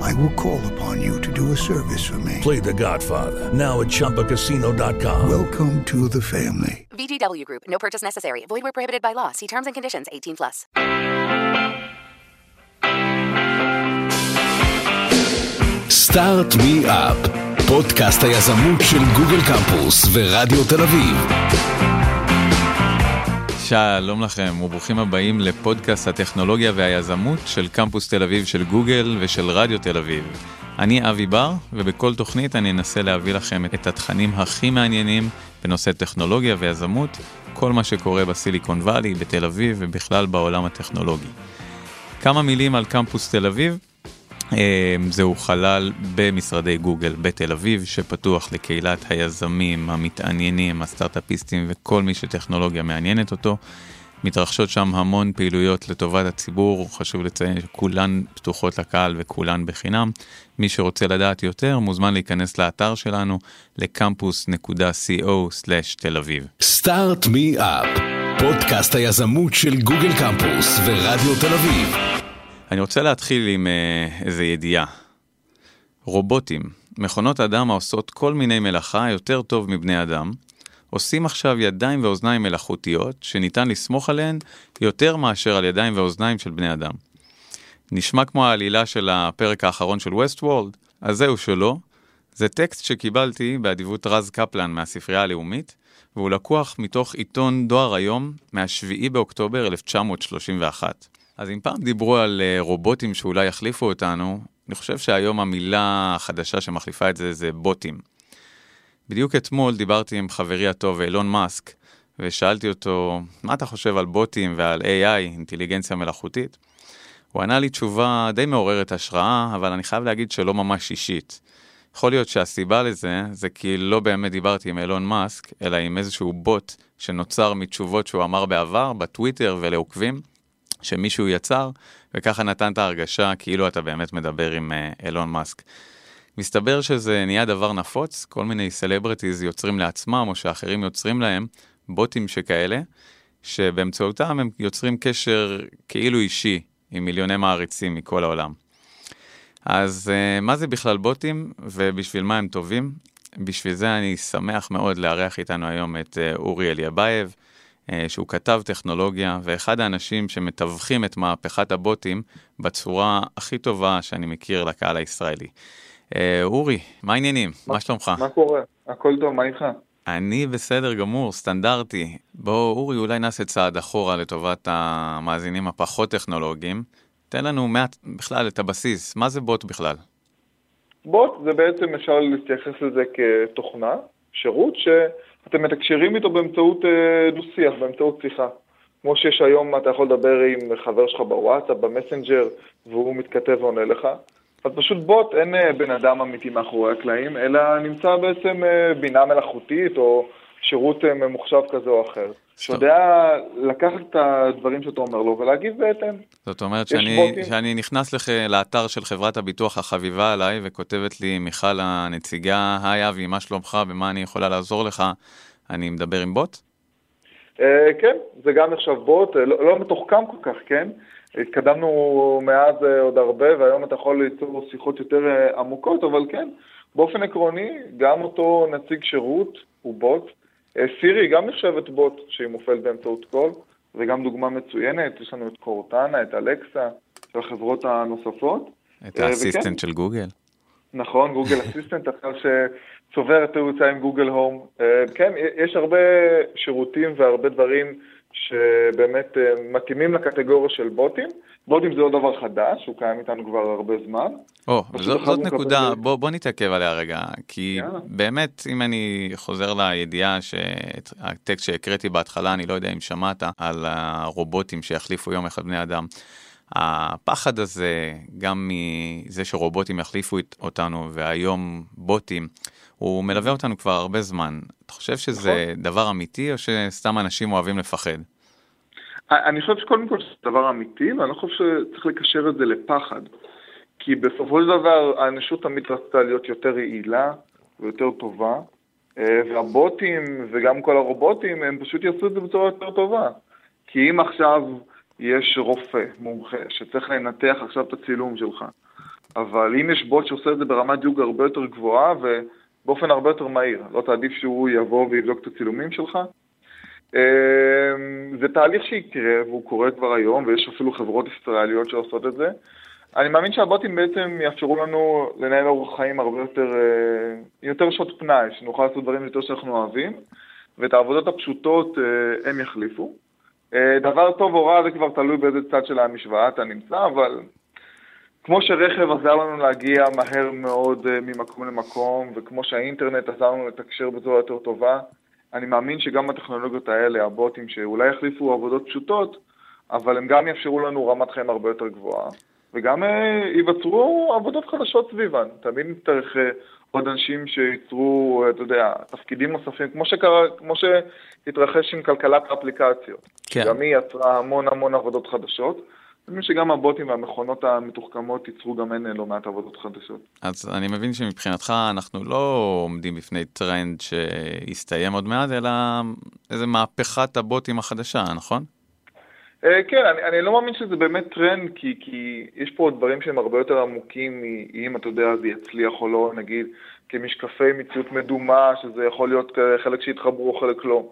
I will call upon you to do a service for me. Play The Godfather now at ChumbaCasino.com. Welcome to the family. VGW Group. No purchase necessary. Void where prohibited by law. See terms and conditions. 18 plus. סטארט מי אפ, פודקאסט היזמות של גוגל קמפוס ורדיו תל אביב. שלום לכם וברוכים הבאים לפודקאסט הטכנולוגיה והיזמות של קמפוס תל אביב של גוגל ושל רדיו תל אביב. אני אבי בר ובכל תוכנית אני אנסה להביא לכם את התכנים הכי מעניינים בנושא טכנולוגיה ויזמות, כל מה שקורה בסיליקון וואלי, בתל אביב ובכלל בעולם הטכנולוגי. כמה מילים על קמפוס תל אביב. אה, זהו חלל במשרדי גוגל בתל אביב, שפתוח לקהילת היזמים, המתעניינים, הסטארט-אפיסטים וכל מי שטכנולוגיה מעניינת אותו. מתרחשות שם המון פעילויות לטובת הציבור, חשוב לציין שכולן פתוחות לקהל וכולן בחינם. מי שרוצה לדעת יותר מוזמן להיכנס לאתר שלנו לקמפוס.co/תל אביב. סטארט מי אפ, פודקאסט היזמות של גוגל קמפוס ורדיו תל אביב. אני רוצה להתחיל עם uh, איזה ידיעה. רובוטים, מכונות אדם העושות כל מיני מלאכה יותר טוב מבני אדם, עושים עכשיו ידיים ואוזניים מלאכותיות שניתן לסמוך עליהן יותר מאשר על ידיים ואוזניים של בני אדם. נשמע כמו העלילה של הפרק האחרון של ווסט וורלד, אז זהו שלא. זה טקסט שקיבלתי באדיבות רז קפלן מהספרייה הלאומית, והוא לקוח מתוך עיתון דואר היום מה-7 באוקטובר 1931. אז אם פעם דיברו על uh, רובוטים שאולי יחליפו אותנו, אני חושב שהיום המילה החדשה שמחליפה את זה זה בוטים. בדיוק אתמול דיברתי עם חברי הטוב אילון מאסק, ושאלתי אותו, מה אתה חושב על בוטים ועל AI, אינטליגנציה מלאכותית? הוא ענה לי תשובה די מעוררת השראה, אבל אני חייב להגיד שלא ממש אישית. יכול להיות שהסיבה לזה, זה כי לא באמת דיברתי עם אילון מאסק, אלא עם איזשהו בוט שנוצר מתשובות שהוא אמר בעבר, בטוויטר ולעוקבים. שמישהו יצר, וככה נתן את ההרגשה כאילו אתה באמת מדבר עם אילון מאסק. מסתבר שזה נהיה דבר נפוץ, כל מיני celebrities יוצרים לעצמם או שאחרים יוצרים להם בוטים שכאלה, שבאמצעותם הם יוצרים קשר כאילו אישי עם מיליוני מעריצים מכל העולם. אז אה, מה זה בכלל בוטים ובשביל מה הם טובים? בשביל זה אני שמח מאוד לארח איתנו היום את אה, אורי אליאבייב, אה, שהוא כתב טכנולוגיה, ואחד האנשים שמתווכים את מהפכת הבוטים בצורה הכי טובה שאני מכיר לקהל הישראלי. אה, אורי, מה העניינים? מה, מה שלומך? מה קורה? הכל טוב, מה איתך? אני בסדר גמור, סטנדרטי. בוא, אורי, אולי נעשה צעד אחורה לטובת המאזינים הפחות טכנולוגיים. תן לנו מעט, בכלל, את הבסיס. מה זה בוט בכלל? בוט זה בעצם, אפשר להתייחס לזה כתוכנה, שירות ש... אתם מתקשרים איתו באמצעות אה, דו-שיח, באמצעות שיחה. כמו שיש היום, אתה יכול לדבר עם חבר שלך בוואטסאפ, במסנג'ר, והוא מתכתב ועונה לך. אז פשוט בוט, אין אה, בן אדם אמיתי מאחורי הקלעים, אלא נמצא בעצם אה, בינה מלאכותית או שירות ממוחשב כזה או אחר. שיודע לקחת את הדברים שאתה אומר לו ולהגיב בהתאם. זאת אומרת שאני, שאני נכנס לח, לאתר של חברת הביטוח החביבה עליי וכותבת לי מיכל הנציגה, היי אבי, מה שלומך, במה אני יכולה לעזור לך, אני מדבר עם בוט? Uh, כן, זה גם נחשב בוט, לא, לא מתוחכם כל כך, כן? התקדמנו מאז uh, עוד הרבה והיום אתה יכול ליצור שיחות יותר uh, עמוקות, אבל כן, באופן עקרוני, גם אותו נציג שירות הוא בוט. אה, סירי גם נחשבת בוט שהיא מופעלת באמצעות קול, וגם דוגמה מצוינת, יש לנו את קורטנה, את אלקסה, של החברות הנוספות. את אה, ה Assistant של גוגל. נכון, גוגל Assistant, אחר שצובר את תאוצה עם גוגל הום. אה, כן, יש הרבה שירותים והרבה דברים שבאמת מתאימים לקטגוריה של בוטים. בוטים זה לא דבר חדש, הוא קיים איתנו כבר הרבה זמן. או, זאת, זאת נקודה, בוא, בוא נתעכב עליה רגע, כי יאללה. באמת, אם אני חוזר לידיעה, הטקסט שהקראתי בהתחלה, אני לא יודע אם שמעת, על הרובוטים שיחליפו יום אחד בני אדם. הפחד הזה, גם מזה שרובוטים יחליפו אותנו, והיום בוטים, הוא מלווה אותנו כבר הרבה זמן. אתה חושב שזה נכון. דבר אמיתי, או שסתם אנשים אוהבים לפחד? אני חושב שקודם כל זה דבר אמיתי, ואני חושב שצריך לקשר את זה לפחד. כי בסופו של דבר האנושות תמיד רצתה להיות יותר יעילה ויותר טובה, אה, והבוטים וגם כל הרובוטים הם פשוט יעשו את זה בצורה יותר טובה. כי אם עכשיו יש רופא מומחה שצריך לנתח עכשיו את הצילום שלך, אבל אם יש בוט שעושה את זה ברמת דיוק הרבה יותר גבוהה ובאופן הרבה יותר מהיר, לא תעדיף שהוא יבוא ויבדוק את הצילומים שלך? אה, זה תהליך שיקרה והוא קורה כבר היום ויש אפילו חברות ישראליות שעושות את זה. אני מאמין שהבוטים בעצם יאפשרו לנו לנהל אורח חיים הרבה יותר, אה, יותר שעות פנאי, שנוכל לעשות דברים יותר שאנחנו אוהבים, ואת העבודות הפשוטות אה, הם יחליפו. אה, דבר טוב או רע זה כבר תלוי באיזה צד של המשוואה אתה נמצא, אבל כמו שרכב עזר לנו להגיע מהר מאוד ממקום למקום, וכמו שהאינטרנט עזר לנו לתקשר בצורה יותר טובה, אני מאמין שגם הטכנולוגיות האלה, הבוטים שאולי יחליפו עבודות פשוטות, אבל הם גם יאפשרו לנו רמת חיים הרבה יותר גבוהה. וגם אה, ייווצרו עבודות חדשות סביבן. תמיד נצטרך אה, עוד אנשים שייצרו, אה, אתה יודע, תפקידים נוספים, כמו שקרה, כמו שהתרחש עם כלכלת האפליקציות. כן. גם היא יצרה המון המון עבודות חדשות. אני מבין שגם הבוטים והמכונות המתוחכמות ייצרו גם הן לא מעט עבודות חדשות. אז אני מבין שמבחינתך אנחנו לא עומדים בפני טרנד שיסתיים עוד מעט, אלא איזה מהפכת הבוטים החדשה, נכון? אה, כן, אני, אני לא מאמין שזה באמת טרנד, כי, כי יש פה דברים שהם הרבה יותר עמוקים מאם, אתה יודע, זה יצליח או לא, נגיד, כמשקפי מציאות מדומה, שזה יכול להיות חלק שהתחברו או חלק לא.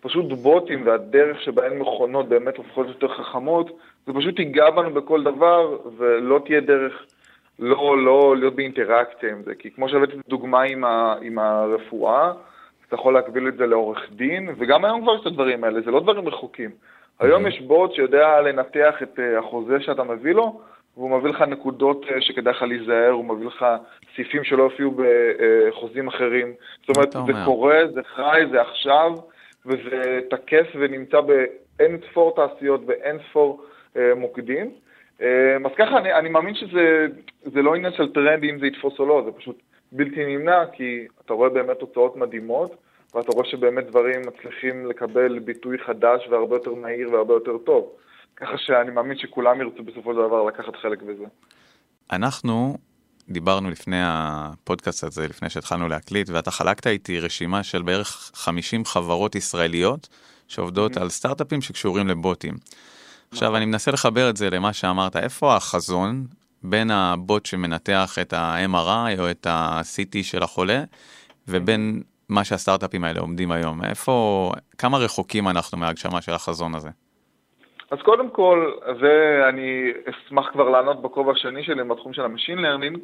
פשוט בוטים והדרך שבהן מכונות באמת הופכות יותר חכמות, זה פשוט ייגע בנו בכל דבר, ולא תהיה דרך לא, לא להיות באינטראקציה עם זה. כי כמו שהבאתי דוגמה עם, ה, עם הרפואה, אתה יכול להקביל את זה לעורך דין, וגם היום כבר יש את הדברים האלה, זה לא דברים רחוקים. היום יש בוט שיודע לנתח את אה, החוזה שאתה מביא לו, והוא מביא לך נקודות אה, שכדאי לך להיזהר, הוא מביא לך סעיפים שלא הופיעו בחוזים אחרים. זאת אומרת, זה קורה, זה חי, זה עכשיו, וזה תקף ונמצא באין ספור תעשיות ואין ספור אה, מוקדים. אז ככה, אני, אני מאמין שזה לא עניין של טרנד אם זה יתפוס או לא, זה פשוט בלתי נמנע, כי אתה רואה באמת תוצאות מדהימות. ואתה רואה שבאמת דברים מצליחים לקבל ביטוי חדש והרבה יותר מהיר והרבה יותר טוב. ככה שאני מאמין שכולם ירצו בסופו של דבר לקחת חלק בזה. אנחנו דיברנו לפני הפודקאסט הזה, לפני שהתחלנו להקליט, ואתה חלקת איתי רשימה של בערך 50 חברות ישראליות שעובדות mm-hmm. על סטארט-אפים שקשורים לבוטים. עכשיו, נכון. אני מנסה לחבר את זה למה שאמרת, איפה החזון בין הבוט שמנתח את ה-MRI או את ה-CT של החולה, ובין מה שהסטארט-אפים האלה עומדים היום? איפה, כמה רחוקים אנחנו מהגשמה של החזון הזה? אז קודם כל, ואני אשמח כבר לענות בכובע השני שלי בתחום של ה machine learning,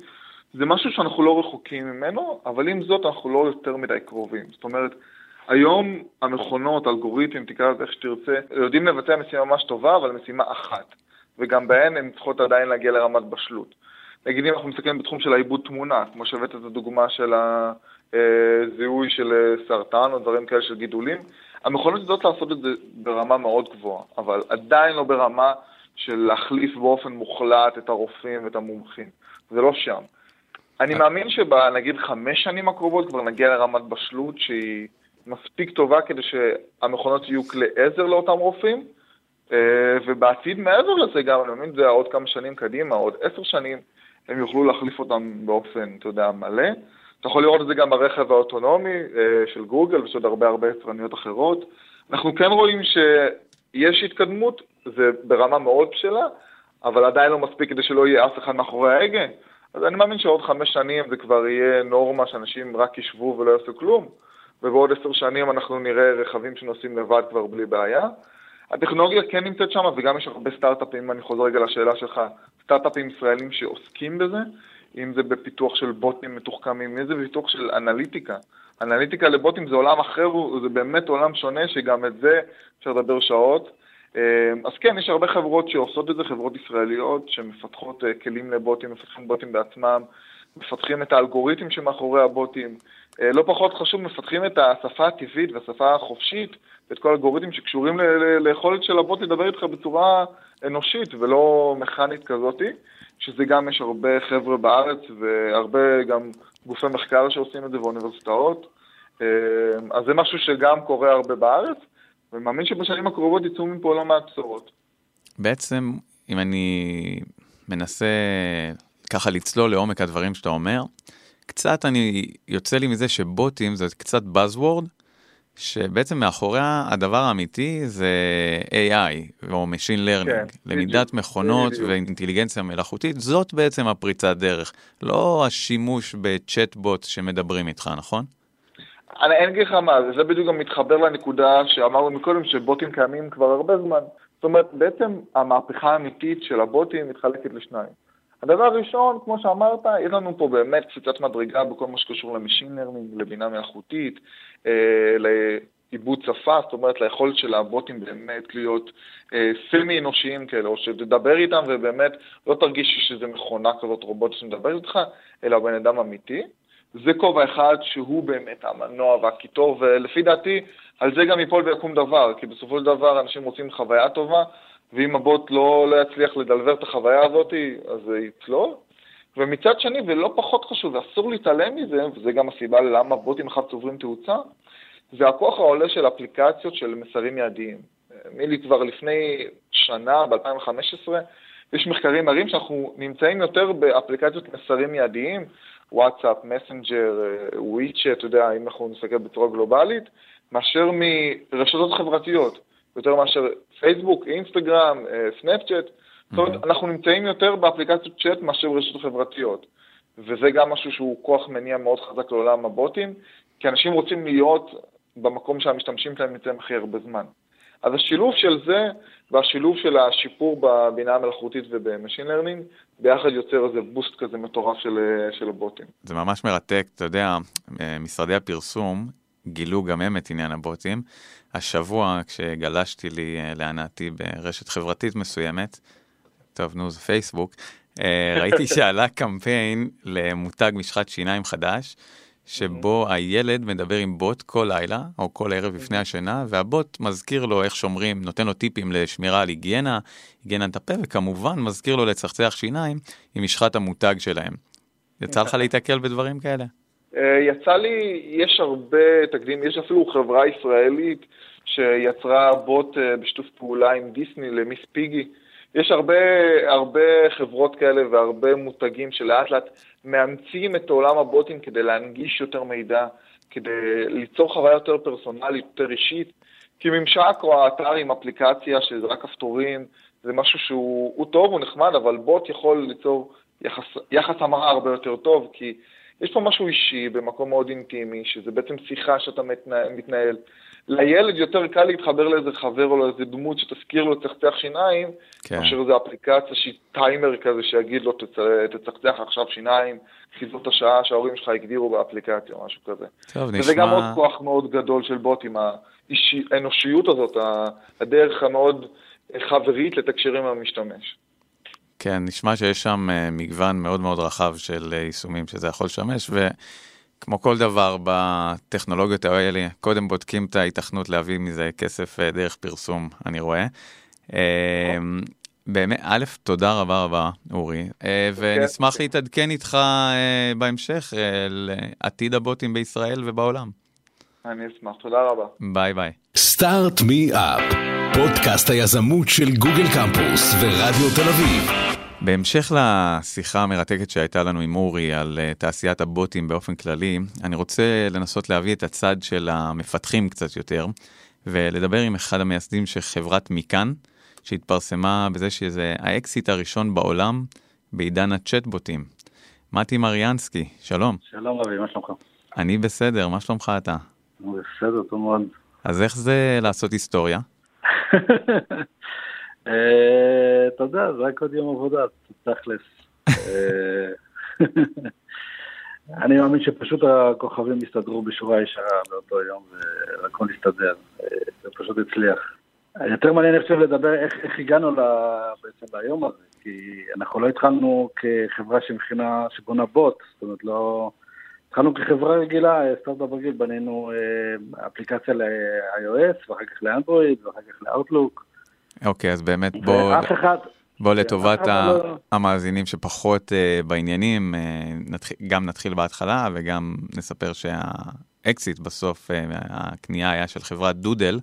זה משהו שאנחנו לא רחוקים ממנו, אבל עם זאת אנחנו לא יותר מדי קרובים. זאת אומרת, היום המכונות, אלגוריתמים, תקרא לזה איך שתרצה, יודעים לבצע משימה ממש טובה, אבל משימה אחת. וגם בהן הן צריכות עדיין להגיע לרמת בשלות. נגיד אם אנחנו מסתכלים בתחום של העיבוד תמונה, כמו שהבאת את הדוגמה של הזיהוי של אה, סרטן או דברים כאלה של גידולים, המכונות יודעות לעשות את זה ברמה מאוד גבוהה, אבל עדיין לא ברמה של להחליף באופן מוחלט את הרופאים ואת המומחים. זה לא שם. אני מאמין שבנגיד חמש שנים הקרובות כבר נגיע לרמת בשלות שהיא מספיק טובה כדי שהמכונות יהיו כלי עזר לאותם רופאים, אה, ובעתיד מעבר לזה גם, אני מאמין שזה עוד כמה שנים קדימה, עוד עשר שנים, הם יוכלו להחליף אותם באופן, אתה יודע, מלא. אתה יכול לראות את זה גם ברכב האוטונומי אה, של גוגל ושל הרבה הרבה יצרניות אחרות. אנחנו כן רואים שיש התקדמות, זה ברמה מאוד בשלה, אבל עדיין לא מספיק כדי שלא יהיה אף אחד מאחורי ההגה. אז אני מאמין שעוד חמש שנים זה כבר יהיה נורמה שאנשים רק ישבו ולא יעשו כלום, ובעוד עשר שנים אנחנו נראה רכבים שנוסעים לבד כבר בלי בעיה. הטכנולוגיה כן נמצאת שם, וגם יש הרבה סטארט-אפים, אני חוזר רגע לשאלה שלך, סטארט-אפים ישראלים שעוסקים בזה, אם זה בפיתוח של בוטים מתוחכמים, אם זה בפיתוח של אנליטיקה. אנליטיקה לבוטים זה עולם אחר, זה באמת עולם שונה, שגם את זה אפשר לדבר שעות. אה, אז כן, יש הרבה חברות שעושות את זה, חברות ישראליות שמפתחות אה, כלים לבוטים, מפתחים בוטים בעצמם, מפתחים את האלגוריתם שמאחורי הבוטים. אה, לא פחות חשוב, מפתחים את השפה הטבעית והשפה החופשית ואת כל האלגוריתמים שקשורים ליכולת של הבוט לדבר איתך בצורה אנושית ולא מכנית כזאתי, שזה גם יש הרבה חבר'ה בארץ והרבה גם גופי מחקר שעושים את זה באוניברסיטאות. אה, אז זה משהו שגם קורה הרבה בארץ, ומאמין שבשנים הקרובות יצאו מפה לא מעט בשורות. בעצם, אם אני מנסה ככה לצלול לעומק הדברים שאתה אומר, קצת אני, יוצא לי מזה שבוטים זה קצת Buzzword, שבעצם מאחוריה הדבר האמיתי זה AI, או Machine Learning, כן, למידת בדיוק, מכונות בדיוק. ואינטליגנציה מלאכותית, זאת בעצם הפריצת דרך, לא השימוש בצ'טבוט שמדברים איתך, נכון? אני אין לך מה, זה בדיוק גם מתחבר לנקודה שאמרנו מקודם, שבוטים קיימים כבר הרבה זמן. זאת אומרת, בעצם המהפכה האמיתית של הבוטים מתחלקת לשניים. הדבר הראשון, כמו שאמרת, יש לנו פה באמת קפיצת מדרגה בכל מה שקשור ל machine learning, לבינה מלאכותית, אה, לעיבוד שפה, זאת אומרת ליכולת של הבוטים באמת להיות אה, סמי אנושיים כאלה, או שתדבר איתם ובאמת לא תרגיש שזה מכונה כזאת רובוט שמדבר איתך, אלא בן אדם אמיתי. זה כובע אחד שהוא באמת המנוע והקיטור, ולפי דעתי, על זה גם ייפול ויקום דבר, כי בסופו של דבר אנשים רוצים חוויה טובה, ואם הבוט לא, לא יצליח לדלבר את החוויה הזאת, אז זה יצלול. ומצד שני, ולא פחות חשוב, ואסור להתעלם מזה, וזה גם הסיבה למה בוטים אחד צוברים תאוצה, זה הכוח העולה של אפליקציות של מסרים מיידיים. מילי כבר לפני שנה, ב-2015, יש מחקרים מראים שאנחנו נמצאים יותר באפליקציות מסרים מיידיים, וואטסאפ, מסנג'ר, WeChat, אתה יודע, אם אנחנו נסתכל בצורה גלובלית, מאשר מרשתות חברתיות, יותר מאשר פייסבוק, אינסטגרם, אה, סנאפצ'אט. זאת אומרת, אנחנו נמצאים יותר באפליקציות צ'אט מאשר ברשתות חברתיות. וזה גם משהו שהוא כוח מניע מאוד חזק לעולם הבוטים, כי אנשים רוצים להיות במקום שהמשתמשים שלהם נמצאים הכי הרבה זמן. אז השילוב של זה והשילוב של השיפור בבינה המלאכותית וב machine learning, ביחד יוצר איזה בוסט כזה מטורף של, של הבוטים. זה ממש מרתק, אתה יודע, משרדי הפרסום גילו גם הם את עניין הבוטים. השבוע, כשגלשתי לי אה, להנאתי ברשת חברתית מסוימת, טוב, נו, זה פייסבוק, אה, ראיתי שעלה קמפיין למותג משחת שיניים חדש, שבו הילד מדבר עם בוט כל לילה, או כל ערב לפני השינה, והבוט מזכיר לו איך שומרים, נותן לו טיפים לשמירה על היגיינה, היגיינת הפה, וכמובן מזכיר לו לצחצח שיניים עם משחת המותג שלהם. יצא לך להיתקל בדברים כאלה? אה, יצא לי, יש הרבה תקדים, יש אפילו חברה ישראלית שיצרה בוט אה, בשיתוף פעולה עם דיסני למיס פיגי. יש הרבה, הרבה חברות כאלה והרבה מותגים שלאט לאט מאמצים את עולם הבוטים כדי להנגיש יותר מידע, כדי ליצור חוויה יותר פרסונלית, יותר אישית, כי ממשק או האתר עם אפליקציה שזה רק כפתורים, זה משהו שהוא טוב, הוא נחמד, אבל בוט יכול ליצור יחס, יחס המרה הרבה יותר טוב, כי יש פה משהו אישי במקום מאוד אינטימי, שזה בעצם שיחה שאתה מתנהל. מתנהל. לילד יותר קל להתחבר לאיזה חבר או לאיזה דמות שתזכיר לו לצחצח שיניים, כן. מאשר איזו אפליקציה שהיא טיימר כזה שיגיד לו תצ- תצחצח עכשיו שיניים, כי זאת השעה שההורים שלך הגדירו באפליקציה או משהו כזה. טוב, וזה גם עוד נשמע... כוח מאוד גדול של בוטים, האישי- האנושיות הזאת, הדרך המאוד חברית לתקשר עם המשתמש. כן, נשמע שיש שם אה, מגוון מאוד מאוד רחב של אה, יישומים שזה יכול לשמש, וכמו כל דבר בטכנולוגיות האלה, קודם בודקים את ההיתכנות להביא מזה כסף אה, דרך פרסום, אני רואה. אה, באמת, א', תודה רבה רבה, אורי, אה, ונשמח להתעדכן איתך בהמשך אה, לעתיד הבוטים בישראל ובעולם. אני אשמח, תודה רבה. ביי ביי. Start Me Up, פודקאסט היזמות של גוגל קמפוס ורדיו תל אביב. בהמשך לשיחה המרתקת שהייתה לנו עם אורי על uh, תעשיית הבוטים באופן כללי, אני רוצה לנסות להביא את הצד של המפתחים קצת יותר, ולדבר עם אחד המייסדים של חברת Meekan, שהתפרסמה בזה שזה האקסיט הראשון בעולם בעידן הצ'טבוטים. מתי מריאנסקי, שלום. שלום רבי, מה שלומך? אני בסדר, מה שלומך אתה? בסדר, טוב מאוד. אז איך זה לעשות היסטוריה? אתה יודע, זה רק עוד יום עבודה, תכלס. אה, אני מאמין שפשוט הכוכבים יסתדרו בשורה ישרה באותו יום והכל יסתדר, אה, זה פשוט הצליח. יותר מעניין אני חושב לדבר איך, איך הגענו ל, בעצם ליום הזה, כי אנחנו לא התחלנו כחברה שמכינה, שבונה בוט, זאת אומרת, לא... התחלנו כחברה רגילה, סטארט-אפ רגיל, בנינו אה, אפליקציה ל-iOS, ואחר כך לאנדרואיד, ואחר כך לאוטלוק. אוקיי, אז באמת בוא... ואף אחד... בוא לטובת ה- לא- המאזינים שפחות אה, בעניינים, אה, נתחיל- גם נתחיל בהתחלה וגם נספר שהאקזיט בסוף, אה, הקנייה היה של חברת דודל,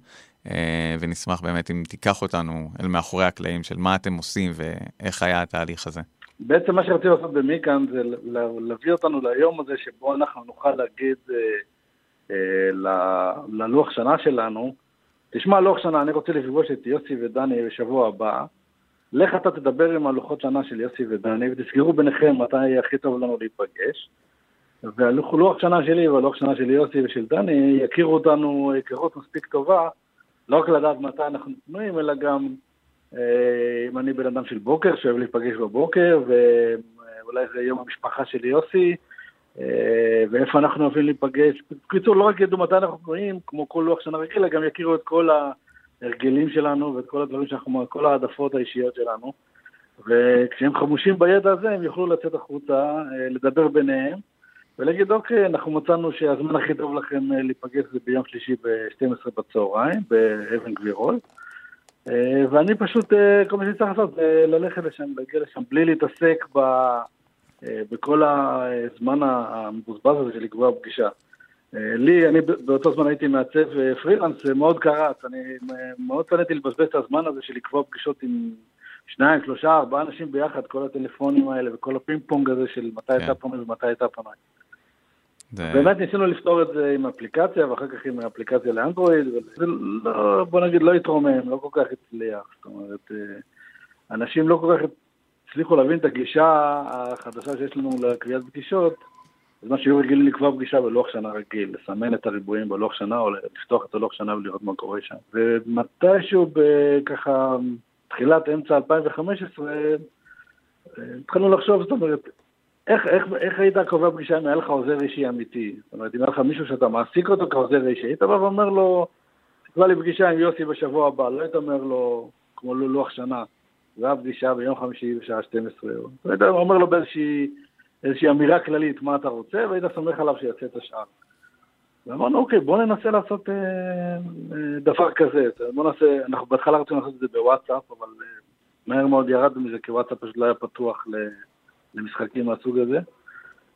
אה, ונשמח באמת אם תיקח אותנו אל מאחורי הקלעים של מה אתם עושים ואיך היה התהליך הזה. בעצם מה שרציתי לעשות במיקאן זה להביא אותנו ליום הזה שבו אנחנו נוכל להגיד אה, אה, ללוח שנה שלנו, תשמע, לוח שנה, אני רוצה לפגוש את יוסי ודני בשבוע הבא, לך אתה תדבר עם הלוחות שנה של יוסי ודני ותסגרו ביניכם מתי הכי טוב לנו להיפגש. והלוח שנה שלי והלוח שנה של יוסי ושל דני יכירו אותנו היכרות מספיק טובה, לא רק לדעת מתי אנחנו פנויים, אלא גם אם אני בן אדם של בוקר, שאוהב להיפגש בבוקר, ואולי זה יום המשפחה של יוסי, אה, ואיפה אנחנו אוהבים להיפגש. בקיצור, לא רק ידעו מתי אנחנו פנויים, כמו כל לוח שנה רגיל, אלא גם יכירו את כל ההרגלים שלנו ואת כל הדברים שאנחנו, כל העדפות האישיות שלנו. וכשהם חמושים בידע הזה, הם יוכלו לצאת החוצה, אה, לדבר ביניהם, ולהגיד, אוקיי, אנחנו מצאנו שהזמן הכי טוב לכם אה, להיפגש זה ביום שלישי ב-12 בצהריים, באבן גבירול. אה, ואני פשוט, אה, כל מה שאני צריך לעשות זה ללכת לשם, להגיע לשם, בלי להתעסק ב, אה, בכל הזמן המבוזבז הזה של לקבוע פגישה. לי, אני באותו זמן הייתי מעצב פרילנס, זה מאוד קרץ, אני מאוד שנאתי לבזבז את הזמן הזה של לקבוע פגישות עם שניים, שלושה, ארבעה אנשים ביחד, כל הטלפונים האלה וכל הפינג פונג הזה של מתי כן. אתה פנוי ומתי אתה פנוי. זה- באמת ניסינו לפתור את זה עם אפליקציה, ואחר כך עם אפליקציה לאנדרואיד, וזה לא, בוא נגיד, לא התרומם, לא כל כך הצליח. זאת אומרת, אה, אנשים לא כל כך הצליחו להבין את הגישה החדשה שיש לנו לקביעת פגישות, בזמן שהיו רגילים לקבוע פגישה בלוח שנה רגיל, לסמן את הריבועים בלוח שנה, או לפתוח את הלוח שנה ולראות מה קורה שם. ומתישהו בככה, תחילת אמצע 2015, אה, התחלנו לחשוב, זאת אומרת, איך, איך, איך היית קובע פגישה אם היה לך עוזר אישי אמיתי? זאת אומרת, אם היה לך מישהו שאתה מעסיק אותו כעוזר אישי, היית בא ואומר לו, תקבע לי פגישה עם יוסי בשבוע הבא, לא היית אומר לו, כמו לוח שנה, זה היה פגישה ביום חמישי בשעה 12, או- היית אומר לו באיזושהי איזושהי אמירה כללית מה אתה רוצה, והיית סומך עליו שיעשה את השאר. ואמרנו, אוקיי, בוא ננסה לעשות אה, אה, דבר כזה. בוא נעשה, אנחנו בהתחלה רצינו לעשות את זה בוואטסאפ, אבל אה, מהר מאוד ירדנו מזה, כי וואטסאפ פשוט לא היה פתוח ל... למשחקים מהסוג הזה.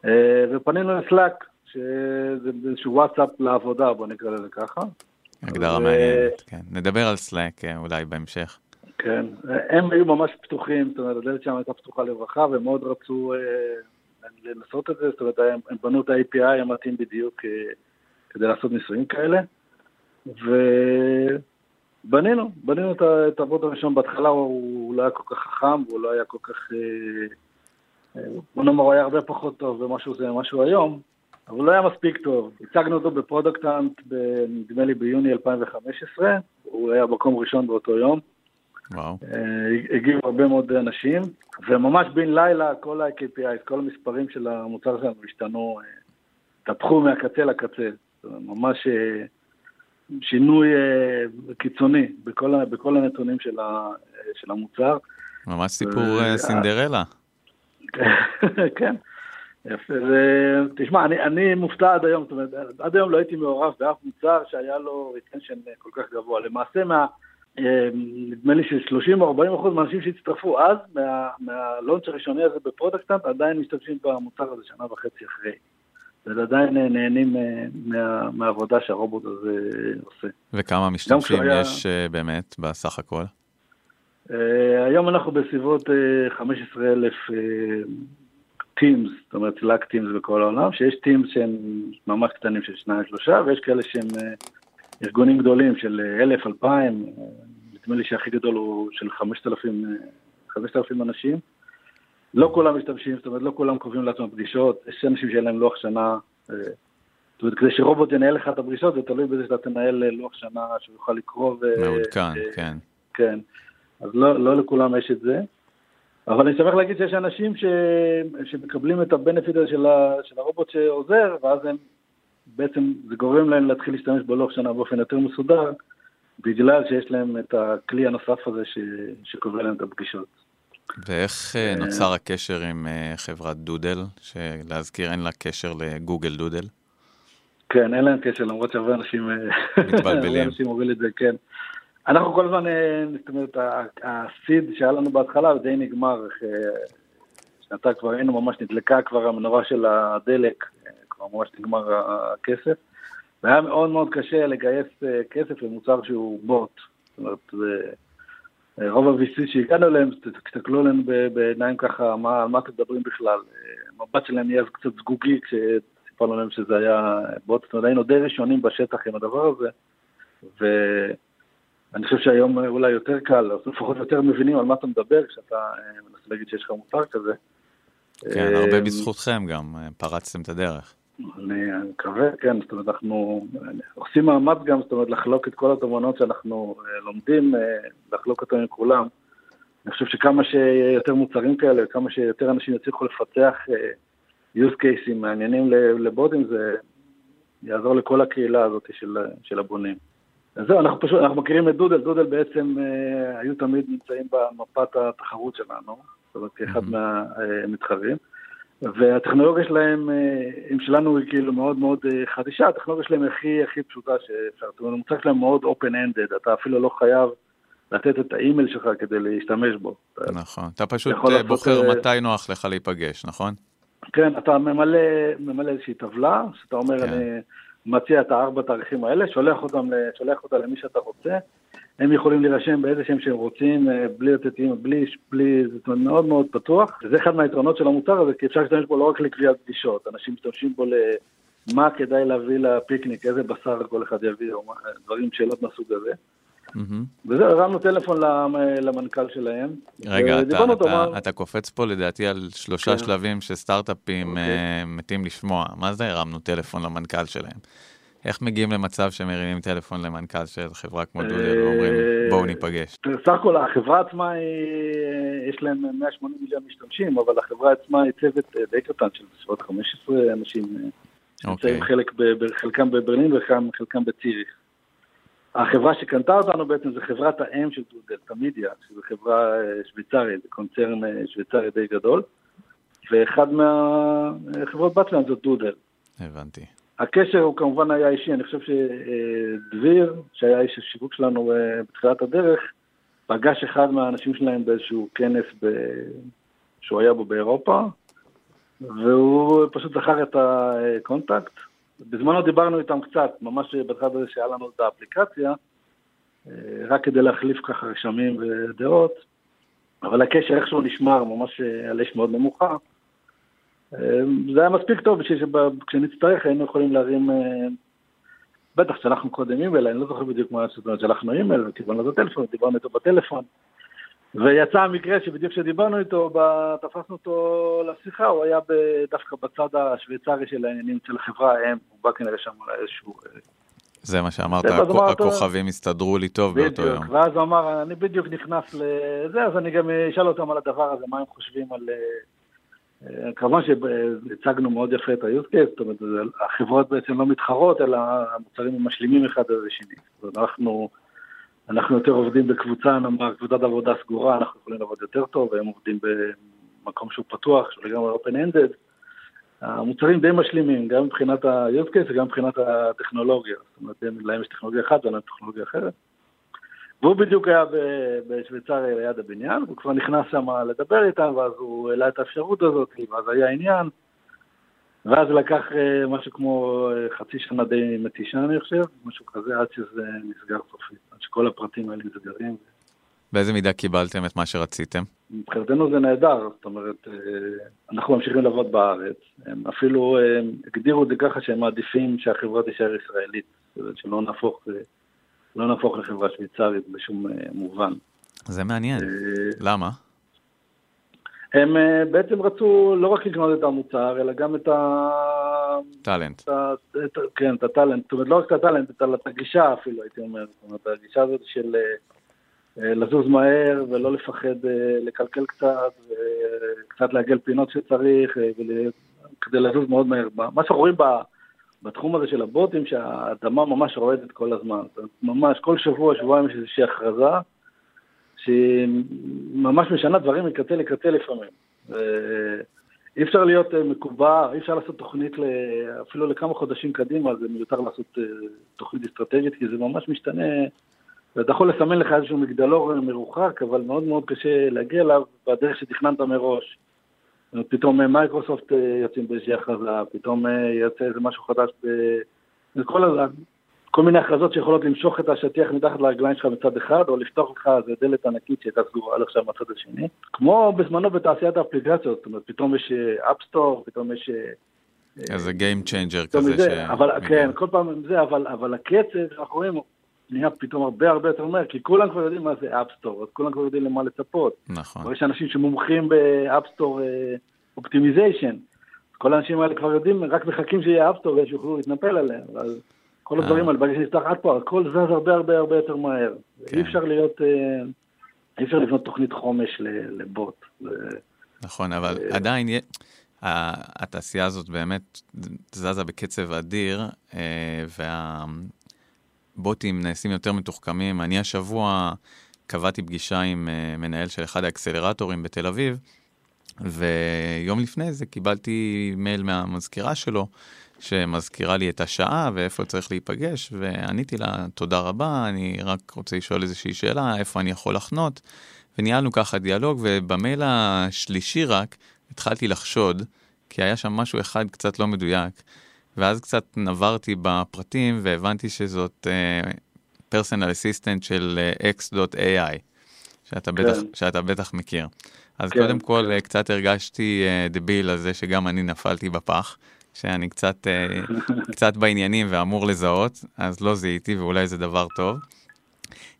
אה, ופנינו לסלאק, שזה איזשהו וואטסאפ לעבודה, בוא נקרא לזה ככה. הגדרה ו- מעניינת, כן. נדבר על סלאק אה, אולי בהמשך. כן, הם היו ממש פתוחים, זאת אומרת, הדלת שם הייתה פתוחה לרווחה, והם מאוד רצו אה, לנסות את זה, זאת אומרת, הם, הם בנו את ה-API המתאים בדיוק אה, כדי לעשות ניסויים כאלה, ובנינו, בנינו את, ה- את הבוט הראשון, בהתחלה הוא, הוא לא היה כל כך חכם, והוא לא היה כל כך, אה, בוא נאמר, הוא היה הרבה פחות טוב במה שהוא זה, ממה שהוא היום, אבל הוא לא היה מספיק טוב. הצגנו אותו ב Product Hunt, נדמה לי ביוני 2015, הוא היה מקום ראשון באותו יום. וואו. אה, הגיעו הרבה מאוד אנשים, וממש בן לילה כל ה-KPI, כל המספרים של המוצר שלנו השתנו, אה, התהפכו מהקצה לקצה. ממש אה, שינוי קיצוני בכל, בכל הנתונים של, ה, של המוצר. ממש סיפור אה, סינדרלה. כן. יפה, תשמע, אני, אני מופתע עד היום, זאת אומרת, עד היום לא הייתי מעורב באף מוצר שהיה לו retention כל כך גבוה. למעשה, מה, אה, נדמה לי ש-30 או 40 אחוז מהאנשים שהצטרפו אז, מה, מה launch הראשוני הזה ב Product Hunt, עדיין משתמשים במוצר הזה שנה וחצי אחרי. ועדיין נהנים אה, מה, מהעבודה שהרובוט הזה עושה. וכמה משתמשים יש אה, באמת בסך הכל? אה, היום אנחנו בסביבות אה, 15 אלף teams, זאת אומרת Slack teams בכל העולם, שיש teams שהם ממש קטנים של שניים שלושה, ויש כאלה שהם אה, ארגונים גדולים של אה, אלף, אלפיים, אה, נדמה לי שהכי גדול הוא של 5,000 אה, 5,000 אנשים. לא כולם משתמשים, זאת אומרת לא כולם קובעים לעצמם פגישות, יש אנשים שאין להם לוח שנה, אה, זאת אומרת כדי שרובוט ינהל לך את הפגישות זה תלוי בזה שאתה תנהל אה, לוח שנה שהוא יוכל לקרוא. מעודכן, אה, כן. כן, אז לא, לא לכולם יש את זה. אבל אני שמח להגיד שיש אנשים ש... שמקבלים את הבנפיט הזה של, ה... של הרובוט שעוזר, ואז הם בעצם, זה גורם להם להתחיל להשתמש בלוח שנה באופן יותר מסודר, בגלל שיש להם את הכלי הנוסף הזה ש... שקובע להם את הפגישות. ואיך אה, אה, נוצר הקשר עם אה, חברת דודל, שלהזכיר אין לה קשר לגוגל דודל? כן, אין להם קשר, למרות שהרבה אנשים... מתבלבלים. הרבה אנשים אומרים את זה, כן. אנחנו כל הזמן, אה, זאת אומרת, הסיד שהיה לנו בהתחלה די נגמר, אחרי שנתיים כבר היינו ממש נדלקה כבר המנורה של הדלק, אה, כבר ממש נגמר הכסף. והיה מאוד מאוד קשה לגייס אה, כסף למוצר שהוא בוט. זאת אומרת. אה, רוב ה-VC שהגענו אליהם, תסתכלו עלינו בעיניים ככה, מה, על מה אתם מדברים בכלל. אה, המבט שלהם נהיה קצת זגוגי כשסיפרנו להם שזה היה בוט, זאת אומרת, היינו די ראשונים בשטח עם הדבר הזה, ואני חושב שהיום אולי יותר קל, לפחות יותר מבינים על מה אתה מדבר כשאתה אה, מנסה להגיד שיש לך מוצר כזה. כן, אה, הרבה בזכותכם גם, אה, פרצתם את הדרך. אני מקווה, כן, זאת אומרת, אנחנו עושים מאמץ גם, זאת אומרת, לחלוק את כל התובנות שאנחנו אה, לומדים, אה, לחלוק אותם עם כולם. אני חושב שכמה שיותר מוצרים כאלה, כמה שיותר אנשים יצליחו לפתח אה, use cases מעניינים לבודים, זה יעזור לכל הקהילה הזאת של, של הבונים. אז זהו, אנחנו פשוט, אנחנו מכירים את דודל, דודל בעצם אה, היו תמיד נמצאים במפת התחרות שלנו, זאת אומרת, כאחד מהמתחרים. והטכנולוגיה שלהם, אה, עם שלנו היא כאילו מאוד מאוד אה, חדישה, הטכנולוגיה שלהם היא הכי הכי פשוטה שאפשר. זאת אומרת, המוצר שלהם מאוד open-ended, אתה אפילו לא חייב לתת את האימייל שלך כדי להשתמש בו. אתה- נכון. אתה פשוט יכול אה, לעשות, בוחר אה, מתי נוח לך להיפגש, נכון? כן, אתה ממלא, ממלא איזושהי טבלה, שאתה אומר, כן. אני מציע את הארבע תאריכים האלה, שולח אותם, שולח אותה למי שאתה רוצה. הם יכולים להירשם באיזה שם שהם רוצים, אה, בלי לתת אימייל, בלי, בלי, אומרת, מאוד מאוד פתוח. זה אחד מהיתרונות של המוצר הזה, כי אפשר להשתמש בו לא רק לקביעת פגישות, אנשים משתמשים בו למה כדאי להביא לפיקניק, איזה בשר כל אחד יביא, או דברים, שאלות מהסוג הזה. מהמם. וזהו, הרמנו טלפון למ- למנכ"ל שלהם. רגע, אתה- אתה- מה- אתה קופץ פה לדעתי על שלושה כן. שלבים שסטארט-אפים אוקיי. אה, מתים לשמוע. מה זה הרמנו טלפון למנכ"ל שלהם? איך מגיעים למצב שמרימים טלפון למנכ"ל של חברה כמו דודל ואומרים אה, בואו ניפגש? בסך הכל החברה עצמה, היא, יש להם 180 מיליון משתמשים, אבל החברה עצמה היא צוות אה, די קטן של בסביבות 15 אנשים, אה, אוקיי. שנמצאים ב- חלקם בברלין וחלקם בציריך. החברה שקנתה אותנו בעצם זה חברת האם של דודל, תמידיה, שזו חברה אה, שוויצרית, זה קונצרן אה, שוויצרי די גדול, ואחד מהחברות בת שלהם זאת דודל. הבנתי. הקשר הוא כמובן היה אישי, אני חושב שדביר, שהיה איש השיווק שלנו אה, בתחילת הדרך, פגש אחד מהאנשים שלהם באיזשהו כנס ב... שהוא היה בו באירופה, והוא פשוט זכר את ה contact. בזמנו דיברנו איתם קצת, ממש בתחילת הזה שהיה לנו את האפליקציה, אה, רק כדי להחליף ככה רשמים ודעות, אבל הקשר איכשהו נשמר ממש אה, על אש מאוד נמוכה. אה, זה היה מספיק טוב בשביל שכשנצטרך היינו יכולים להרים, אה, בטח שלחנו קודם אימייל, אני לא זוכר בדיוק מה, זאת אומרת שלחנו אימייל וקיבלנו לו טלפון, דיברנו איתו בטלפון. ויצא המקרה שבדיוק כשדיברנו איתו, תפסנו אותו לשיחה, הוא היה דווקא בצד השוויצרי של העניינים אצל החברה האם, הוא בא כנראה שם על איזשהו... אה, זה מה שאמרת, אז הכוכבים הסתדרו לי טוב באותו יום. בדיוק, ואז הוא אמר, אני בדיוק נכנס לזה, אז אני גם אשאל אותם על הדבר הזה, מה הם חושבים על... אה, אה, כמובן שהצגנו מאוד יפה את ה-use case, זאת אומרת, החברות בעצם לא מתחרות, אלא המוצרים הם משלימים אחד את השני. אומרת, אנחנו, אנחנו יותר עובדים בקבוצה, נאמר, קבוצת עבודה סגורה, אנחנו יכולים לעבוד יותר טוב, והם עובדים במקום שהוא פתוח, שהוא לגמרי open-ended. המוצרים די משלימים, גם מבחינת ה-use case וגם מבחינת הטכנולוגיה. זאת אומרת, הם- להם יש טכנולוגיה אחת ולהם טכנולוגיה אחרת. והוא בדיוק היה בשוויצריה ליד הבניין, הוא כבר נכנס שם לדבר איתם, ואז הוא העלה את האפשרות הזאת, ואז היה עניין. ואז לקח אה, משהו כמו אה, חצי שנה די מתישה, אני חושב, משהו כזה, עד שזה נסגר סופית, עד שכל הפרטים האלה נסגרים. באיזה מידה קיבלתם את מה שרציתם? מבחינתנו זה נהדר, זאת אומרת, אה, אנחנו ממשיכים לעבוד בארץ. הם אפילו אה, הגדירו את זה ככה שהם מעדיפים שהחברה תישאר ישראלית, שלא נהפוך, לא נהפוך לחברה שוויצרית בשום מובן. זה מעניין. למה? הם אה, בעצם רצו לא רק לקנות את המוצר, אלא גם את ה... טאלנט. את ה... את... ה- כן, את הטאלנט, זאת אומרת, לא רק את הטאלנט, את הגישה אפילו, הייתי אומר. זאת אומרת, הגישה הזאת של אה, אה, לזוז מהר ולא לפחד לקלקל קצת, וקצת לעגל פינות שצריך, ול... כדי לזוז מאוד מהר. מה שאנחנו רואים ב... בתחום הזה של הבוטים, שהאדמה ממש רועדת כל הזמן. ממש כל שבוע, שבועיים יש איזושהי הכרזה, שהיא ממש משנה דברים מקצה לקצה לפעמים. אי אפשר להיות אה, מקובע, אי אפשר לעשות תוכנית אפילו לכמה חודשים קדימה, זה מיותר לעשות אה, תוכנית אסטרטגית, כי זה ממש משתנה. ואתה יכול לסמן לך איזשהו מגדלור מרוחק, אבל מאוד מאוד קשה להגיע אליו בדרך שתכננת מראש. פתאום מייקרוסופט יוצאים באיזושהי הכרזה, פתאום יוצא איזה משהו חדש. ב... כל, כל מיני הכרזות שיכולות למשוך את השטיח מתחת לרגליים שלך מצד אחד, או לפתוח לך איזה דלת ענקית שהייתה סגורה עד עכשיו מהצד השני. כמו בזמנו בתעשיית האפליקציות, זאת אומרת, פתאום יש App Store, אה, פתאום יש... אה, איזה Game Changer כזה. ש... אבל, כן, כל פעם זה, אבל, אבל הקצב שאנחנו רואים נהיה פתאום הרבה הרבה יותר מהר, כי כולם כבר יודעים מה זה App Store, אז כולם כבר יודעים למה לצפות. נכון. יש אנשים שמומחים ב App Store optimization, כל האנשים האלה כבר יודעים, רק מחכים שיהיה App Store ושיוכלו להתנפל עליהם. אז... כל אה. הדברים האלה, ברגע שנפתח עד פה, הכל זז הרבה הרבה הרבה יותר מהר. כן. אי אפשר להיות, אה, אי אפשר לבנות תוכנית חומש לבוט. נכון, אבל אה, עדיין התעשייה הזאת באמת זזה בקצב אדיר, והבוטים נעשים יותר מתוחכמים. אני השבוע קבעתי פגישה עם מנהל של אחד האקסלרטורים בתל אביב, ויום לפני זה קיבלתי מייל מהמזכירה שלו, שמזכירה לי את השעה ואיפה צריך להיפגש, ועניתי לה, תודה רבה, אני רק רוצה לשאול איזושהי שאלה, איפה אני יכול לחנות, וניהלנו ככה דיאלוג, ובמייל השלישי רק התחלתי לחשוד, כי היה שם משהו אחד קצת לא מדויק, ואז קצת נברתי בפרטים והבנתי שזאת uh, personal assistant של uh, x.ai, שאתה, כן. בטח, שאתה בטח מכיר. אז כן. קודם כל uh, קצת הרגשתי uh, דביל על זה שגם אני נפלתי בפח. שאני קצת, אה, קצת בעניינים ואמור לזהות, אז לא זיהיתי ואולי זה דבר טוב.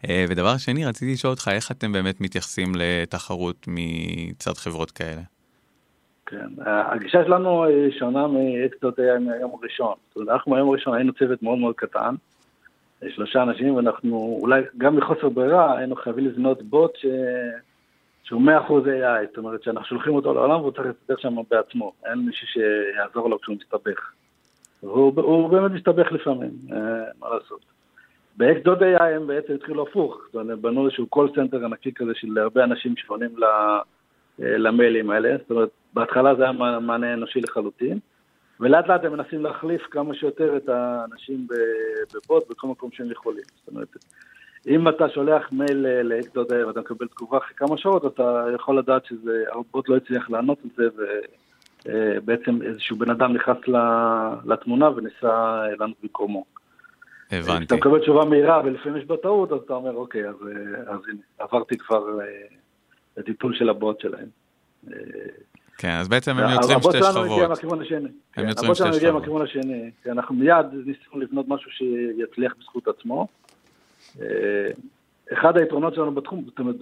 אה, ודבר שני, רציתי לשאול אותך, איך אתם באמת מתייחסים לתחרות מצד חברות כאלה? כן, הגישה שלנו היא שונה מאקסטות מהיום הראשון. זאת אומרת, אנחנו מהיום הראשון היינו צוות מאוד מאוד קטן, שלושה אנשים, ואנחנו אולי גם מחוסר ברירה היינו חייבים לבנות בוט ש... שהוא 100% AI, זאת אומרת שאנחנו שולחים אותו לעולם והוא צריך להסתדר שם בעצמו, אין מישהו שיעזור לו כשהוא מסתבך. והוא באמת מסתבך לפעמים, אה, מה לעשות. ב-X.AI הם בעצם התחילו הפוך, זאת אומרת, בנו איזשהו call center ענקי כזה של הרבה אנשים שפונים אה, למיילים האלה, זאת אומרת, בהתחלה זה היה מענה אנושי לחלוטין, ולאט לאט הם מנסים להחליף כמה שיותר את האנשים בבוט בכל מקום שהם יכולים. זאת אומרת, אם אתה שולח מייל ל X.AI ואתה מקבל תגובה אחרי כמה שעות, אתה יכול לדעת שזה, הרובוט לא הצליח לענות על זה, ובעצם איזשהו בן אדם נכנס לתמונה וניסה לענות במקומו. הבנתי. כשאתה מקבל תשובה מהירה ולפעמים יש בה טעות, אז אתה אומר, אוקיי, אז, אז הנה, עברתי כבר לטיפול של הבוט שלהם. כן, אז בעצם הם יוצרים שתי שכבות. הבוט שלנו מגיע מהכיוון השני. הם יוצרים שתי שכבות. הבוט שלנו מגיע מהכיוון השני. אנחנו מיד ניסינו לבנות משהו שיצליח בזכות עצמו. אה, אחד היתרונות שלנו בתחום, זאת אומרת,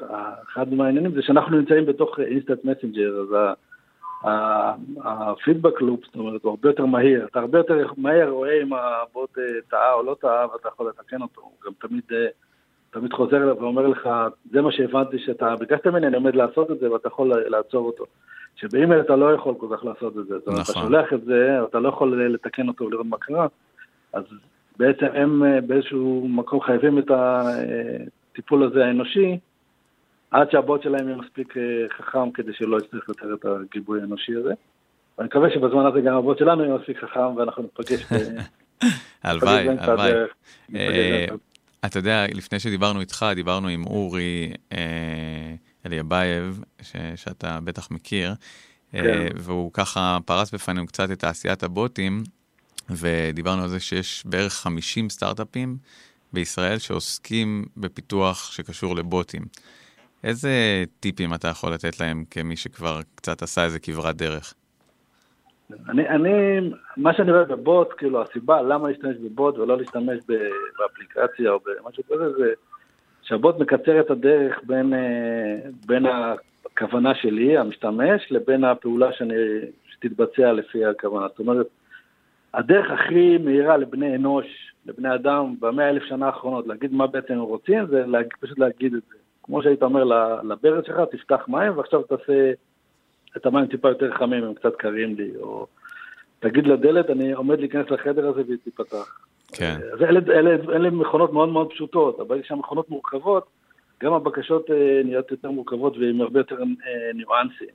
אחד מהעניינים זה שאנחנו נמצאים בתוך instant messenger, אז הפידבק לופ, זאת אומרת, הוא הרבה יותר מהיר. אתה הרבה יותר מהר רואה אם הבוט אה, טעה או לא טעה, ואתה יכול לתקן אותו. הוא גם תמיד, אה, תמיד חוזר אליו ואומר לך, זה מה שהבנתי שאתה ביקשת ממני, אני עומד לעשות את זה, ואתה יכול לעצור אותו. שבאימייל אתה לא יכול כל כך לעשות את זה. אומרת, אתה נכון. שולח את זה, אתה לא יכול לתקן אותו ולראות מה קרה. אז בעצם הם אה, באיזשהו מקום חייבים את הטיפול הזה האנושי, עד שהבוט שלהם יהיה מספיק אה, חכם כדי שלא יצטרך יותר את הגיבוי האנושי הזה. ואני מקווה שבזמן הזה גם הבוט שלנו יהיה מספיק חכם ואנחנו נפגש. הלוואי, הלוואי. אה, אתה יודע, לפני שדיברנו איתך, דיברנו עם אורי אליבייב, שאתה בטח מכיר, כן. והוא ככה פרס בפנינו קצת את תעשיית הבוטים, ודיברנו על זה שיש בערך 50 סטארט-אפים בישראל שעוסקים בפיתוח שקשור לבוטים. איזה טיפים אתה יכול לתת להם כמי שכבר קצת עשה איזה כברת דרך? אני, אני, מה שאני רואה בבוט, כאילו הסיבה למה להשתמש בבוט ולא להשתמש באפליקציה או במשהו כזה, זה שהבוט מקצר את הדרך בין, אה, בין הכוונה שלי, המשתמש, לבין הפעולה שאני, שתתבצע לפי הכוונה. זאת אומרת, הדרך הכי מהירה לבני אנוש, לבני אדם, במאה אלף שנה האחרונות, להגיד מה בעצם הם רוצים, זה להג, פשוט להגיד את זה. כמו שהיית אומר לברז שלך, תפתח מים ועכשיו תעשה את המים טיפה יותר חמים, הם קצת קרים לי, או תגיד לדלת, אני עומד להיכנס לחדר הזה והיא תיפתח. כן. אז אלה, אלה, אלה מכונות מאוד מאוד פשוטות, אבל כשהמכונות מורכבות, גם הבקשות אה, נהיות יותר מורכבות ועם הרבה יותר אה, ניואנסים.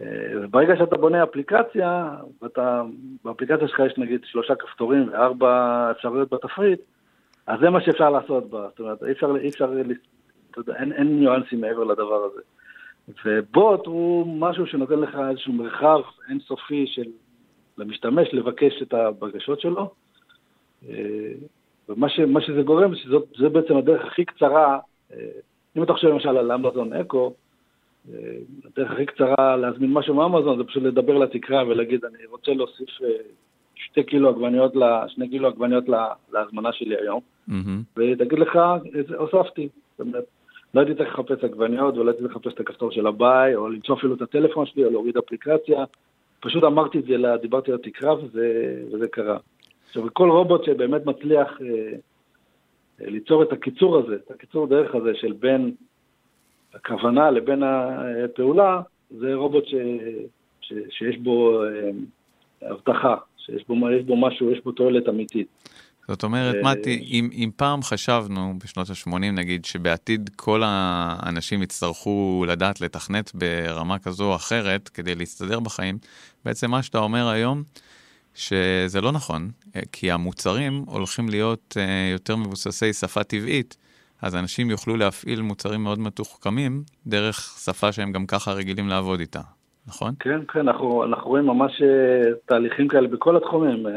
אה, ברגע שאתה בונה אפליקציה, ואתה, באפליקציה שלך יש נגיד שלושה כפתורים וארבע אפשרויות בתפריט, אז זה מה שאפשר לעשות בה. זאת אומרת, אי אפשר, אי אפשר, אתה יודע, אין, אין ניואנסים מעבר לדבר הזה. ובוט הוא משהו שנותן לך איזשהו מרחב אינסופי של למשתמש לבקש את הבקשות שלו. ומה ש, שזה גורם, שזה בעצם הדרך הכי קצרה, אם אתה חושב למשל על אמזון אקו, הדרך הכי קצרה להזמין משהו מאמזון זה פשוט לדבר לתקרה ולהגיד, אני רוצה להוסיף אה, שתי קילו עגבניות, שני קילו עגבניות להזמנה שלי היום, mm-hmm. ותגיד לך, הוספתי. לא הייתי צריך לחפש עגבניות ולא הייתי צריך לחפש את הכפתור של הביי, או למצוא אפילו את הטלפון שלי, או להוריד אפליקציה. פשוט אמרתי את זה, דיברתי לתקרה וזה, וזה קרה. עכשיו, כל רובוט שבאמת מצליח אה, אה, ליצור את הקיצור הזה, את הקיצור דרך הזה של בין הכוונה לבין הפעולה, זה רובוט ש, ש, שיש בו אה, הבטחה, שיש בו, בו משהו, יש בו תועלת אמיתית. זאת אומרת, אה, מתי, אם, אם פעם חשבנו, בשנות ה-80 נגיד, שבעתיד כל האנשים יצטרכו לדעת לתכנת ברמה כזו או אחרת כדי להסתדר בחיים, בעצם מה שאתה אומר היום, שזה לא נכון, אה, כי המוצרים הולכים להיות יותר מבוססי שפה טבעית, אז אנשים יוכלו להפעיל מוצרים מאוד מתוחכמים דרך שפה שהם גם ככה רגילים לעבוד איתה, נכון? כן, כן, אנחנו, אנחנו רואים ממש אה, תהליכים כאלה בכל התחומים, אה,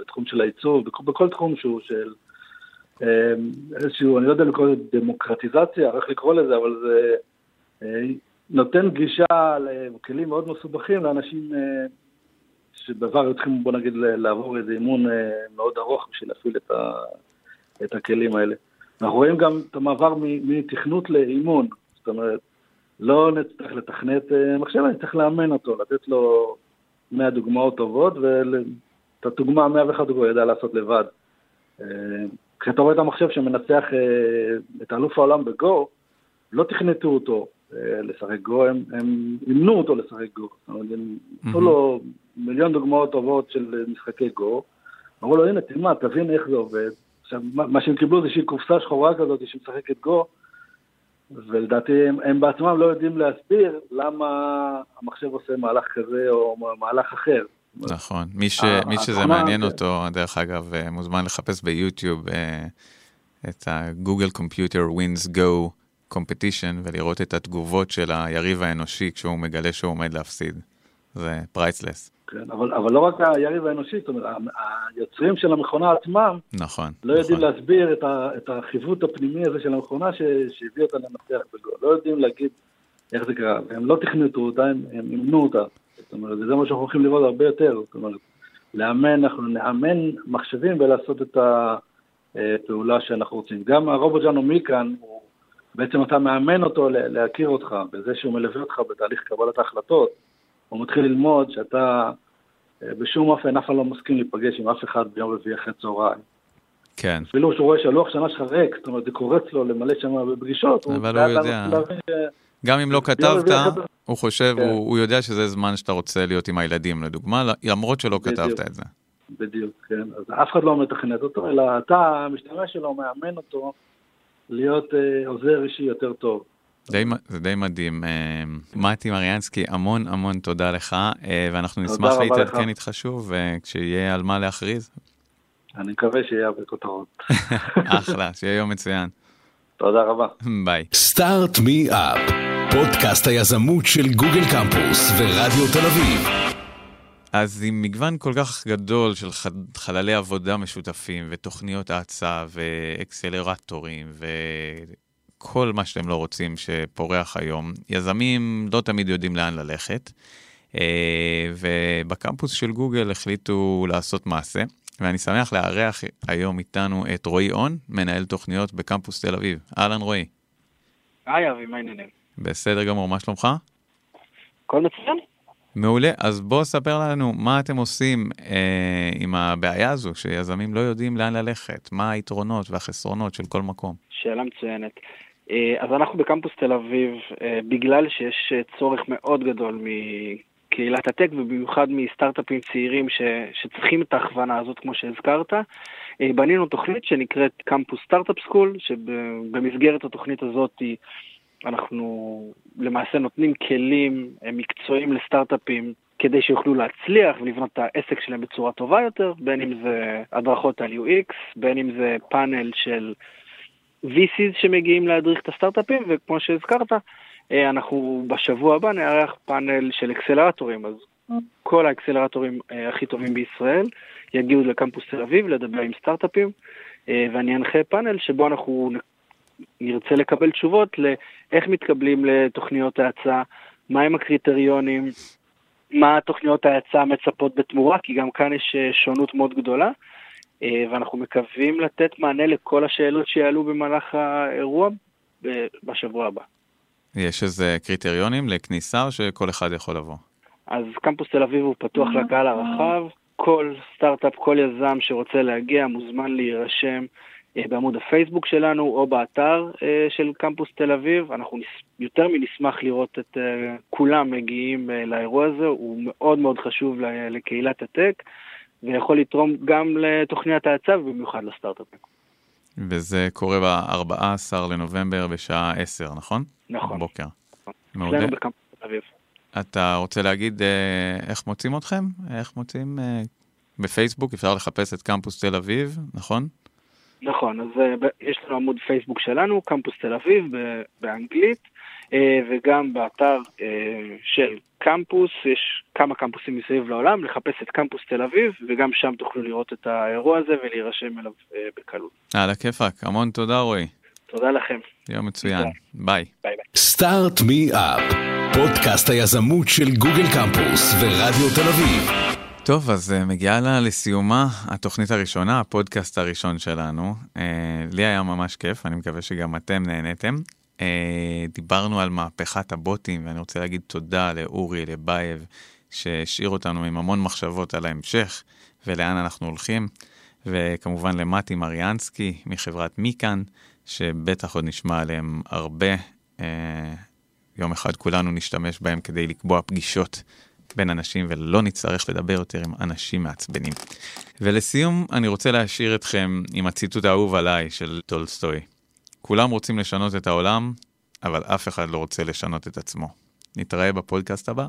בתחום של הייצור, בכל, בכל תחום שהוא של אה, איזשהו, אני לא יודע לקרוא לזה דמוקרטיזציה, איך לקרוא לזה, אבל זה נותן גישה לכלים מאוד מסובכים לאנשים שבעבר היו צריכים, בוא נגיד, לעבור איזה אימון מאוד ארוך בשביל להפעיל את, ה, את הכלים האלה. אנחנו רואים גם את המעבר מתכנות לאימון, זאת אומרת, לא נצטרך לתכנת אה, מחשב, אני צריך לאמן אותו, לתת לו 100 דוגמאות טובות, ואת הדוגמה 101 הוא ידע לעשות לבד. אה, כשאתה רואה את המחשב שמנצח אה, את אלוף העולם בגו, לא תכנתו אותו לשחק גו, הם, הם אימנו אותו לשחק גו. זאת אומרת, הם נתנו לו מיליון דוגמאות טובות של משחקי גו, אמרו לו, הנה, תלמד, תבין איך זה עובד, עכשיו, מה שהם קיבלו זה איזושהי קופסה שחורה כזאת שמשחקת גו, ולדעתי הם, הם בעצמם לא יודעים להסביר למה המחשב עושה מהלך כזה או מהלך אחר. נכון, מי, ש, מי שזה מעניין אותו, דרך אגב, אה, מוזמן לחפש ביוטיוב אה, את ה-Google Computer Wins Go Competition ולראות את התגובות של היריב האנושי כשהוא מגלה שהוא עומד להפסיד. זה פרייסלס. כן, אבל, אבל לא רק היריב האנושי, זאת אומרת, היוצרים של המכונה עצמם, נכון, לא נכון. יודעים להסביר את, ה, את החיווט הפנימי הזה של המכונה ש, שהביא אותה לנצח בגול, לא יודעים להגיד איך זה קרה, הם לא תכנתו אותה, הם, הם אימנו אותה, זאת אומרת, וזה מה שאנחנו הולכים לראות הרבה יותר, זאת אומרת, לאמן, אנחנו נאמן מחשבים ולעשות את הפעולה שאנחנו רוצים. גם הרובוט שלנו מכאן, בעצם אתה מאמן אותו להכיר אותך, בזה שהוא מלווה אותך בתהליך קבלת ההחלטות. הוא מתחיל ללמוד שאתה אה, בשום אופן אף אחד לא מסכים להיפגש עם אף אחד ביום רביעי אחרי צהריים. כן. אפילו שהוא רואה שהלוח שנה שלך ריק, זאת אומרת, זה קורץ לו למלא שם בפגישות. אבל הוא יודע. גם אם לא כתבת, הוא חושב, כן. הוא, הוא יודע שזה זמן שאתה רוצה להיות עם הילדים, לדוגמה, למרות שלא בדיוק, כתבת את זה. בדיוק, כן. אז אף אחד לא מתכנת אותו, אלא אתה, המשתמש שלו, מאמן אותו להיות אה, עוזר אישי יותר טוב. די, זה די מדהים. אה, מתי מריאנסקי, המון המון תודה לך, אה, ואנחנו נשמח להתעדכן איתך שוב, אה, כשיהיה על מה להכריז. אני מקווה שיהיה הרבה כותרות. אחלה, שיהיה יום מצוין. תודה רבה. ביי. Start Me Up, פודקאסט היזמות של גוגל קמפוס ורדיו תל אביב. אז עם מגוון כל כך גדול של חללי עבודה משותפים ותוכניות האצה ואקסלרטורים ו... כל מה שאתם לא רוצים שפורח היום. יזמים לא תמיד יודעים לאן ללכת, אה, ובקמפוס של גוגל החליטו לעשות מעשה, ואני שמח לארח היום איתנו את רועי און, מנהל תוכניות בקמפוס תל אביב. אהלן רועי. היי אבי, מה העניינים? בסדר גמור, מה שלומך? הכל מצוין. מעולה, אז בוא ספר לנו מה אתם עושים אה, עם הבעיה הזו, שיזמים לא יודעים לאן ללכת, מה היתרונות והחסרונות של כל מקום. שאלה מצוינת. אה, אז אנחנו בקמפוס תל אביב, אה, בגלל שיש אה, צורך מאוד גדול מקהילת הטק ובמיוחד מסטארט-אפים צעירים ש, שצריכים את ההכוונה הזאת כמו שהזכרת. בנינו תוכנית שנקראת קמפוס סטארט-אפ סקול, שבמסגרת התוכנית הזאת אנחנו למעשה נותנים כלים מקצועיים לסטארט-אפים כדי שיוכלו להצליח ולבנות את העסק שלהם בצורה טובה יותר, בין אם זה הדרכות על UX, בין אם זה פאנל של VCs שמגיעים להדריך את הסטארט-אפים, וכמו שהזכרת, אה, אנחנו בשבוע הבא נארח פאנל של אקסלרטורים, אז כל האקסלרטורים אה, הכי טובים בישראל יגיעו לקמפוס תל אביב לדבר עם סטארט-אפים, אה, ואני אנחה פאנל שבו אנחנו נרצה לקבל תשובות לאיך מתקבלים לתוכניות ההאצה, מהם הקריטריונים, מה תוכניות ההאצה מצפות בתמורה, כי גם כאן יש שונות מאוד גדולה, ואנחנו מקווים לתת מענה לכל השאלות שיעלו במהלך האירוע בשבוע הבא. יש איזה קריטריונים לכניסה או שכל אחד יכול לבוא? אז קמפוס תל אביב הוא פתוח לקהל הרחב, כל סטארט-אפ, כל יזם שרוצה להגיע מוזמן להירשם אה, בעמוד הפייסבוק שלנו או באתר אה, של קמפוס תל אביב. אנחנו יותר מנשמח לראות את אה, כולם מגיעים לאירוע הזה, הוא מאוד מאוד חשוב לקהילת הטק ויכול לתרום גם לתוכנית ההאצה ובמיוחד לסטארט-אפים. וזה קורה ב-14 לנובמבר בשעה 10, נכון? נכון. בוקר. מעולה. בקמפוס תל אביב. אתה רוצה להגיד אה, איך מוצאים אתכם? איך מוצאים? אה, בפייסבוק אפשר לחפש את קמפוס תל אביב, נכון? נכון, אז אה, יש לנו עמוד פייסבוק שלנו, קמפוס תל אביב באנגלית, וגם באתר אה, של קמפוס, יש כמה קמפוסים מסביב לעולם, לחפש את קמפוס תל אביב, וגם שם תוכלו לראות את האירוע הזה ולהירשם אליו בקלות. על הכיפאק, המון תודה רועי. תודה לכם. יום מצוין, ביי. ביי ביי. Start Me Up, פודקאסט היזמות של גוגל קמפוס ורדיו תל אביב. טוב, אז מגיעה לה לסיומה התוכנית הראשונה, הפודקאסט הראשון שלנו. לי היה ממש כיף, אני מקווה שגם אתם נהניתם. אה, דיברנו על מהפכת הבוטים, ואני רוצה להגיד תודה לאורי לבייב, שהשאיר אותנו עם המון מחשבות על ההמשך ולאן אנחנו הולכים, וכמובן למתי מריאנסקי מחברת מיקאן, שבטח עוד נשמע עליהם הרבה. אה, יום אחד כולנו נשתמש בהם כדי לקבוע פגישות בין אנשים ולא נצטרך לדבר יותר עם אנשים מעצבנים. ולסיום, אני רוצה להשאיר אתכם עם הציטוט האהוב עליי של טולסטוי. כולם רוצים לשנות את העולם, אבל אף אחד לא רוצה לשנות את עצמו. נתראה בפודקאסט הבא.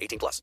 18 plus.